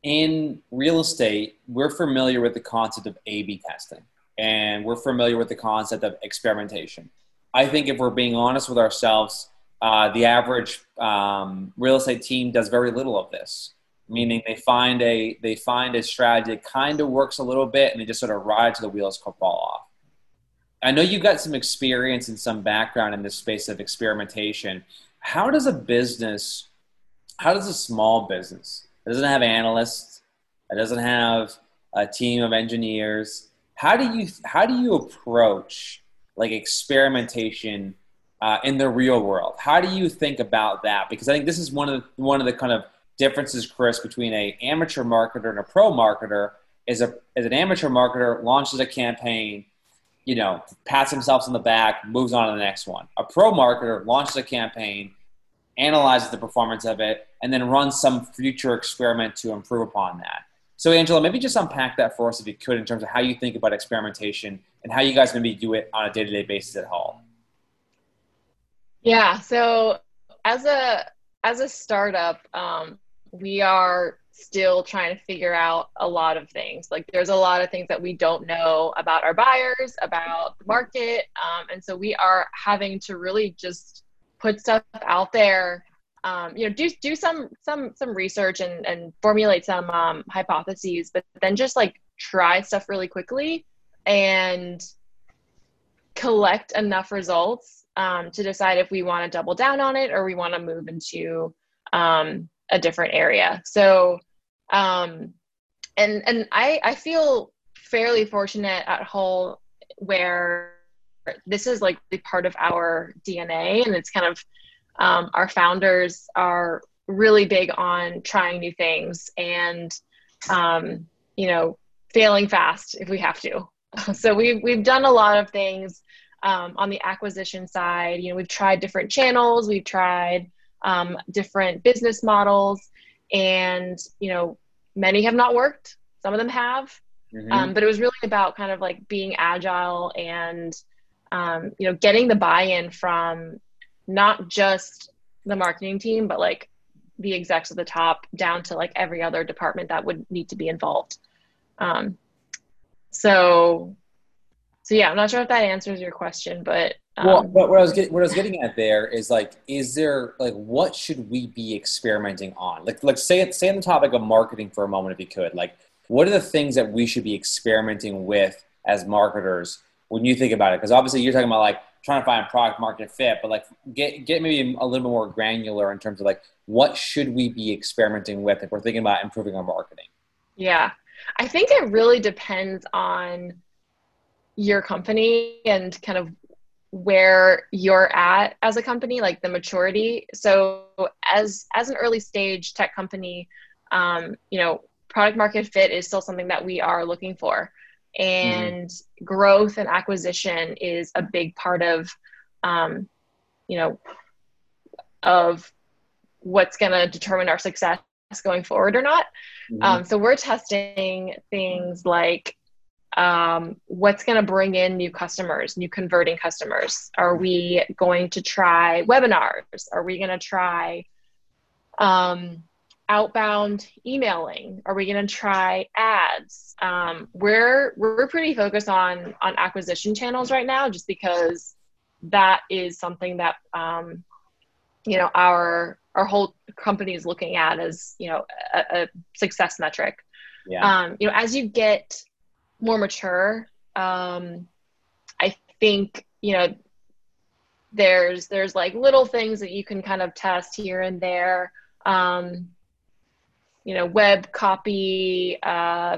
in real estate. We're familiar with the concept of A/B testing, and we're familiar with the concept of experimentation. I think if we're being honest with ourselves, uh, the average um, real estate team does very little of this. Meaning they find a they find a strategy that kind of works a little bit, and they just sort of ride to the wheels fall off. I know you've got some experience and some background in this space of experimentation. How does a business, how does a small business that doesn't have analysts, that doesn't have a team of engineers, how do you how do you approach like experimentation uh, in the real world. How do you think about that? Because I think this is one of the, one of the kind of differences, Chris, between a amateur marketer and a pro marketer. Is a as an amateur marketer launches a campaign, you know, pats himself on the back, moves on to the next one. A pro marketer launches a campaign, analyzes the performance of it, and then runs some future experiment to improve upon that. So, Angela, maybe just unpack that for us if you could in terms of how you think about experimentation and how you guys maybe do it on a day to day basis at Hull. Yeah. So as a as a startup, um, we are still trying to figure out a lot of things. Like there's a lot of things that we don't know about our buyers, about the market, um, and so we are having to really just put stuff out there. Um, you know, do do some some some research and and formulate some um, hypotheses, but then just like try stuff really quickly and collect enough results um, to decide if we want to double down on it or we want to move into um, a different area. So, um, and and I I feel fairly fortunate at Hull where this is like the part of our DNA, and it's kind of um, our founders are really big on trying new things and um, you know failing fast if we have to. <laughs> So we've we've done a lot of things um, on the acquisition side. You know, we've tried different channels, we've tried um, different business models, and you know, many have not worked. Some of them have, mm-hmm. um, but it was really about kind of like being agile and um, you know, getting the buy-in from not just the marketing team, but like the execs at the top down to like every other department that would need to be involved. Um, so so yeah, I'm not sure if that answers your question, but um, well, but what I was getting what I was getting at there is like, is there like what should we be experimenting on? Like, like say it say on the topic of marketing for a moment, if you could. Like, what are the things that we should be experimenting with as marketers when you think about it? Because obviously you're talking about like trying to find product market fit, but like get get maybe a little bit more granular in terms of like what should we be experimenting with if we're thinking about improving our marketing? Yeah, I think it really depends on your company and kind of where you're at as a company like the maturity so as as an early stage tech company um, you know product market fit is still something that we are looking for and mm-hmm. growth and acquisition is a big part of um, you know of what's going to determine our success going forward or not mm-hmm. um, so we're testing things like um, what's going to bring in new customers, new converting customers? Are we going to try webinars? Are we going to try um, outbound emailing? Are we going to try ads? Um, we're we're pretty focused on on acquisition channels right now, just because that is something that um, you know our our whole company is looking at as you know a, a success metric. Yeah. Um, you know, as you get more mature. Um, I think you know there's there's like little things that you can kind of test here and there. Um, you know, web copy, uh,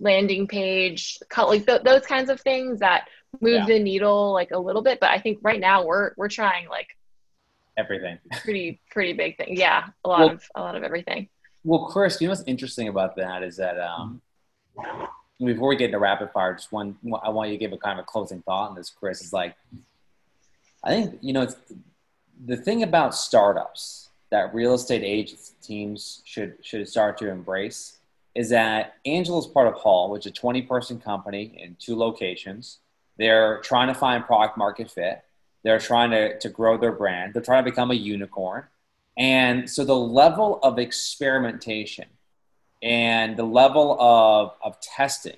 landing page, like th- those kinds of things that move yeah. the needle like a little bit. But I think right now we're we're trying like everything. <laughs> pretty pretty big thing. Yeah, a lot well, of a lot of everything. Well, Chris, you know what's interesting about that is that um, before we get into rapid fire, just one, I want you to give a kind of a closing thought on this, Chris. Is like, I think you know, it's, the thing about startups that real estate agents teams should should start to embrace is that Angela is part of Hull, which is a 20 person company in two locations. They're trying to find product market fit. They're trying to, to grow their brand. They're trying to become a unicorn. And so the level of experimentation and the level of, of testing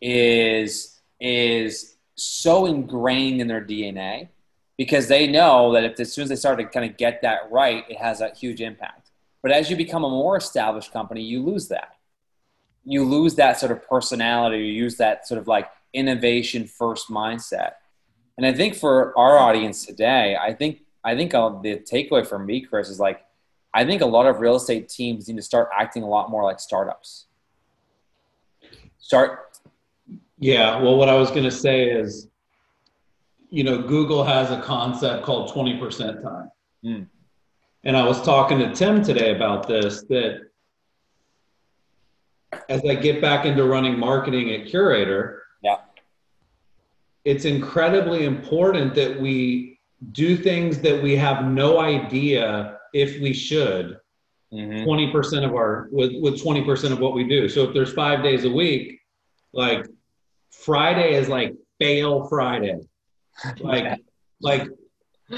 is, is so ingrained in their DNA because they know that if as soon as they start to kind of get that right, it has a huge impact. But as you become a more established company, you lose that. You lose that sort of personality. You use that sort of like innovation first mindset. And I think for our audience today, I think I think uh, the takeaway for me, Chris, is like I think a lot of real estate teams need to start acting a lot more like startups. Start. Yeah. Well, what I was going to say is, you know, Google has a concept called 20% time. Mm. And I was talking to Tim today about this that as I get back into running marketing at Curaytor, yeah. it's incredibly important that we do things that we have no idea if we should mm-hmm. 20% of our with, with 20% of what we do. So if there's five days a week like friday is like fail friday. <laughs> Like like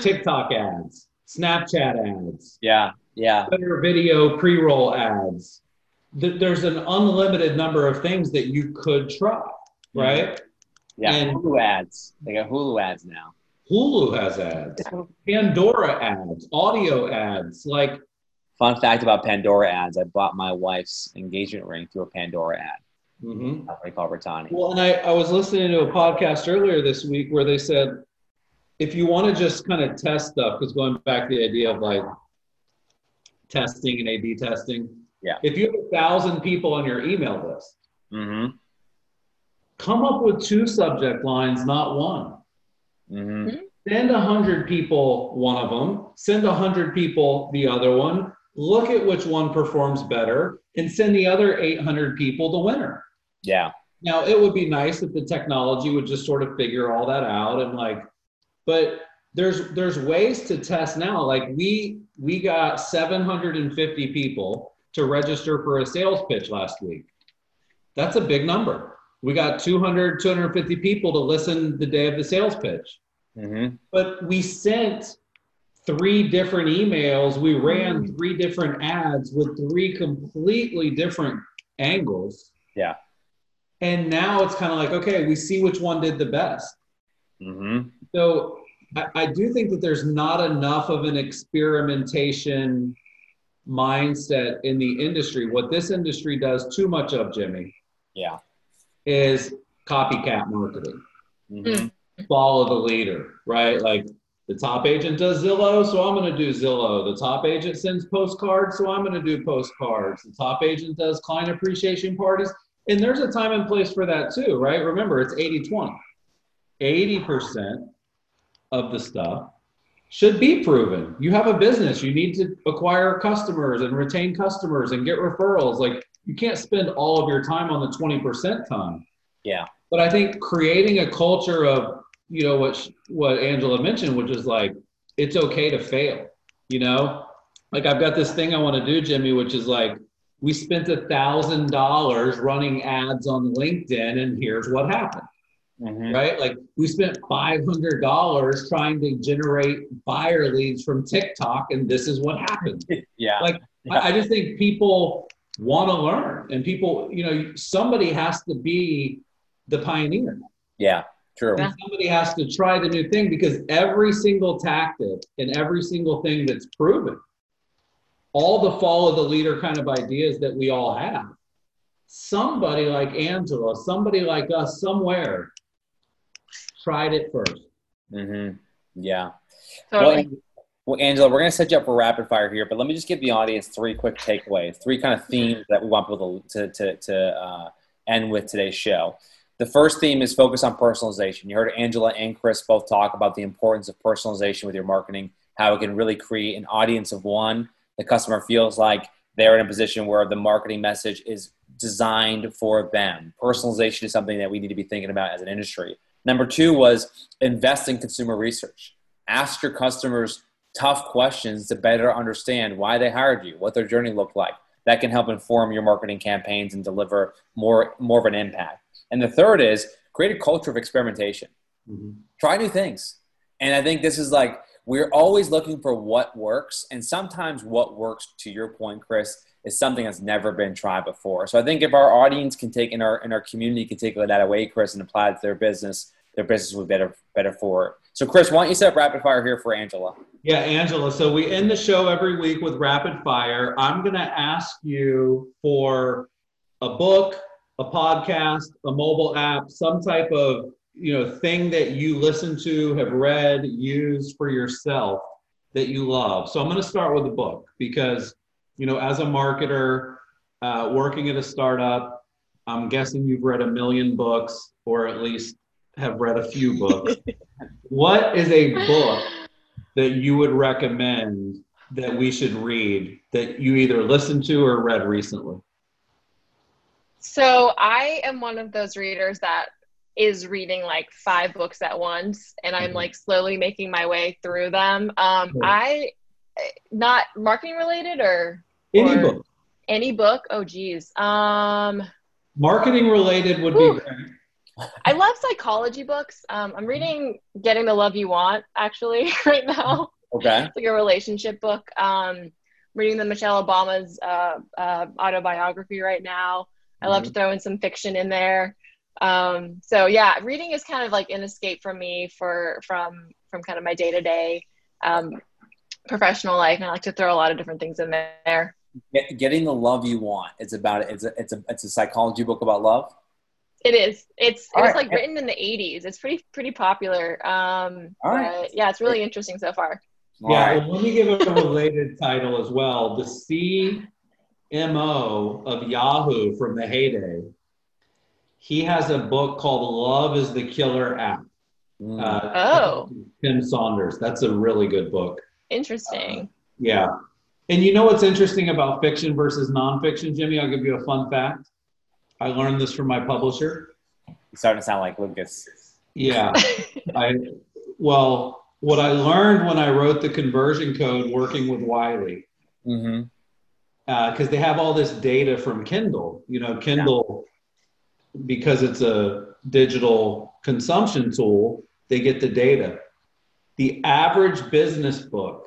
tiktok ads snapchat ads yeah yeah. Better video pre-roll ads. There's an unlimited number of things that you could try mm-hmm. right? Yeah and hulu ads. They got hulu ads now Hulu has ads, Pandora ads, audio ads. Like, fun fact about Pandora ads: I bought my wife's engagement ring through a Pandora ad. Mm-hmm. call Bertani. Well, and I, I was listening to a podcast earlier this week where they said if you want to just kind of test stuff, because going back to the idea of like testing and A/B testing. Yeah. If you have a thousand people on your email list, mm-hmm. come up with two subject lines, not one. Mm-hmm. Hmm? Send a hundred people one of them. Send a hundred people the other one. Look at which one performs better, and send the other 800 people the winner. Yeah. Now it would be nice if the technology would just sort of figure all that out and like, but there's there's ways to test now. Like we we got 750 people to register for a sales pitch last week. That's a big number we got 200 250 people to listen the day of the sales pitch. Mm-hmm. but we sent three different emails. We ran three different ads with three completely different angles. Yeah. And now it's kind of like okay we see which one did the best. Mm-hmm. so I, I do think that there's not enough of an experimentation mindset in the industry. What this industry does too much of jimmy. Yeah is copycat marketing. Mm-hmm. Follow the leader, right? Like the top agent does Zillow, so I'm going to do Zillow. The top agent sends postcards, so I'm going to do postcards. The top agent does client appreciation parties. And there's a time and place for that too, right? Remember, it's 80 20. 80% of the stuff should be proven. You have a business, you need to acquire customers and retain customers and get referrals. Like you can't spend all of your time on the 20% time. Yeah. But I think creating a culture of, you know, what what Angela mentioned, which is like it's okay to fail. You know, like I've got this thing I want to do, Jimmy, which is like we spent a thousand dollars running ads on LinkedIn, and here's what happened. Mm-hmm. Right? Like we spent five hundred dollars trying to generate buyer leads from TikTok, and this is what happened. <laughs> yeah. Like yeah. I, I just think people want to learn and people you know somebody has to be the pioneer yeah true and somebody has to try the new thing because every single tactic and every single thing that's proven all the follow the leader kind of ideas that we all have somebody like angela somebody like us somewhere tried it 1st mm-hmm. yeah totally. well, well, Angela, we're going to set you up for rapid fire here, but let me just give the audience three quick takeaways, three kind of themes that we want people to, to, to uh, end with today's show. The first theme is focus on personalization. You heard Angela and Chris both talk about the importance of personalization with your marketing, how it can really create an audience of one. The customer feels like they're in a position where the marketing message is designed for them. Personalization is something that we need to be thinking about as an industry. Number two was invest in consumer research. Ask your customers tough questions to better understand why they hired you, what their journey looked like. That can help inform your marketing campaigns and deliver more, more of an impact. And the third is create a culture of experimentation. Mm-hmm. Try new things. And I think this is like, we're always looking for what works. And sometimes what works, to your point, Chris, is something that's never been tried before. So I think if our audience can take in our in our community can take that away, Chris, and apply it to their business, their business will be better better for it. So Chris, why don't you set up rapid fire here for Angela? Yeah, Angela. So we end the show every week with rapid fire. I'm gonna ask you for a book, a podcast, a mobile app, some type of you know thing that you listen to, have read, used for yourself that you love. So I'm going to start with a book because you know as a marketer uh, working at a startup, I'm guessing you've read a million books or at least have read a few books. <laughs> what is a book that you would recommend that we should read that you either listened to or read recently? So I am one of those readers that is reading like five books at once and I'm mm-hmm. like slowly making my way through them. Um, I not marketing related or any or book. Any book? Oh geez. Um marketing related would whew. be great. I love psychology books. Um, I'm reading Getting the Love You Want actually <laughs> right now. Okay. It's like a relationship book. Um, reading the Michelle Obama's uh, uh, autobiography right now. I love mm-hmm. to throw in some fiction in there. Um, so yeah, reading is kind of like an escape from me for from from kind of my day to day professional life, and I like to throw a lot of different things in there. Get, getting the love you want. It's about. It's a it's a it's a psychology book about love. It is. It's it was right. like written in the '80s. It's pretty pretty popular. Um, All right. Yeah, it's really interesting so far. yeah, right. well, let me give a related <laughs> title as well. The CMO of Yahoo from the heyday he has a book called Love is the Killer App. Mm. Uh, oh. Tim Sanders. That's a really good book. Interesting. Uh, yeah. And you know what's interesting about fiction versus nonfiction, Jimmy? I'll give you a fun fact. I learned this from my publisher. You're starting to sound like Lucas. Yeah. <laughs> I well, what I learned when I wrote the conversion code working with Wiley. Mm-hmm. Because uh, they have all this data from Kindle. You know, Kindle because it's a digital consumption tool, they get the data. The average business book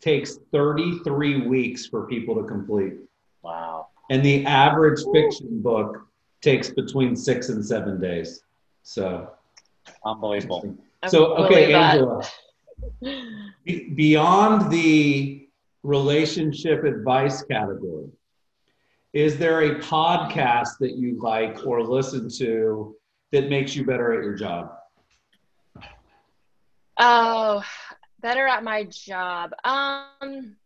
takes 33 weeks for people to complete. Wow. And the average fiction book takes between six and seven days. So unbelievable. So, okay, Angela, <laughs> beyond the relationship advice category, is there a podcast that you like or listen to that makes you better at your job? Oh, better at my job. Um,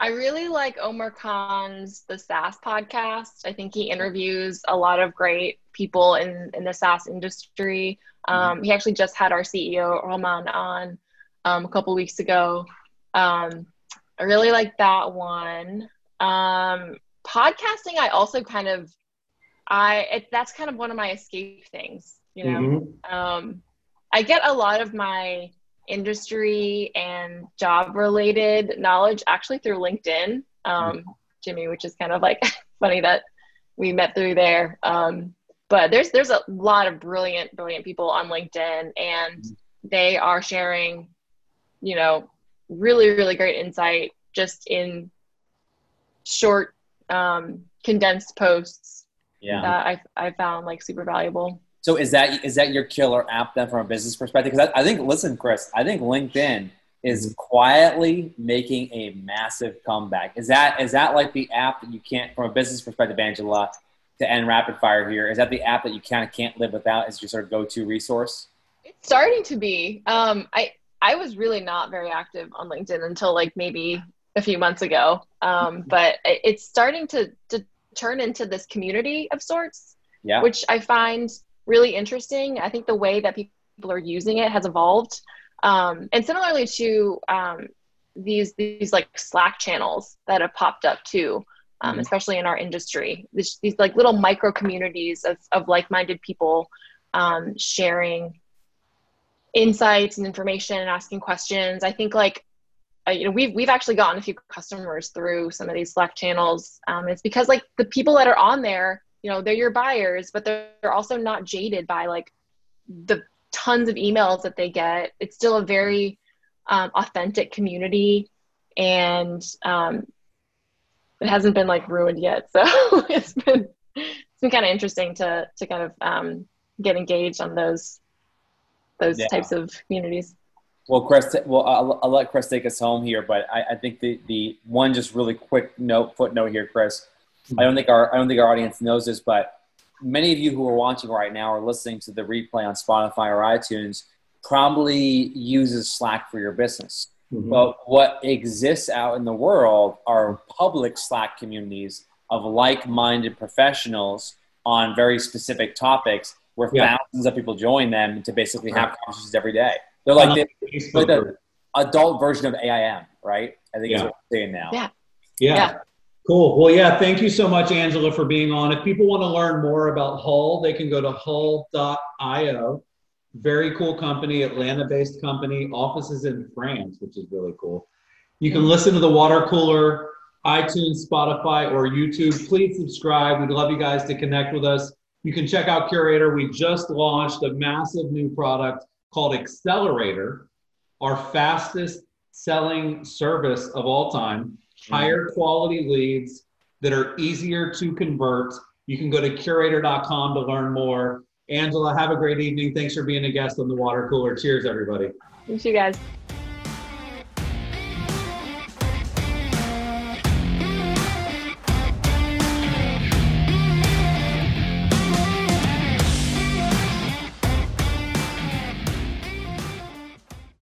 I really like Omer Khan's The SaaS podcast. I think he interviews a lot of great people in, in the SaaS industry. Um, he actually just had our CEO, Romain, on um, a couple weeks ago. Um, I really like that one. Um, podcasting, I also kind of, I it, that's kind of one of my escape things. You know, mm-hmm. um, I get a lot of my industry and job related knowledge actually through LinkedIn, um. Jimmy, which is kind of like <laughs> funny that we met through there. Um, but there's there's a lot of brilliant brilliant people on LinkedIn, and they are sharing, you know, really really great insight just in short, um, condensed posts. Yeah, that I I found like super valuable. So is that is that your killer app then from a business perspective? Because I, I think, listen, Chris, I think LinkedIn is quietly making a massive comeback. Is that is that like the app that you can't, from a business perspective, Angela, to end rapid fire here? Is that the app that you kind of can't live without as your sort of go to resource? It's starting to be. Um, I I was really not very active on LinkedIn until like maybe a few months ago. Um, but it's starting to, to turn into this community of sorts, yeah. which I find really interesting. I think the way that people are using it has evolved. Um, and similarly to um, these these like Slack channels that have popped up too, um, mm-hmm. especially in our industry. This, these like little micro communities of, of like-minded people um, sharing insights and information and asking questions. I think like uh, you know we've we've actually gotten a few customers through some of these Slack channels. Um, it's because like the people that are on there, you know, they're your buyers, but they're, they're also not jaded by like the tons of emails that they get. It's still a very um, authentic community, and um, it hasn't been like ruined yet. So <laughs> it's been it's been kind of interesting to to kind of um, get engaged on those those yeah. types of communities. Well, Chris, well, I'll, I'll, let Chris take us home here, but I, I, think the, the one just really quick note footnote here, Chris. I don't think our I don't think our audience knows this, but many of you who are watching right now or listening to the replay on Spotify or iTunes probably uses Slack for your business. Mm-hmm. But what exists out in the world are public Slack communities of like-minded professionals on very specific topics where yeah. thousands of people join them to basically have conversations every day. They're like, the, like the adult version of AIM, right? I think yeah. is what we're saying now. Yeah. yeah. yeah. Cool. Well, yeah, thank you so much, Angela, for being on. If people want to learn more about Hull, they can go to hull.io. Very cool company, Atlanta based company, offices in France, which is really cool. You can listen to the water cooler, iTunes, Spotify, or YouTube. Please subscribe. We'd love you guys to connect with us. You can check out Curaytor. We just launched a massive new product called Accelerator, our fastest selling service of all time higher quality leads that are easier to convert. You can go to curaytor.com to learn more. Angela, have a great evening. Thanks for being a guest on the water cooler. Cheers, everybody. Thank you, guys.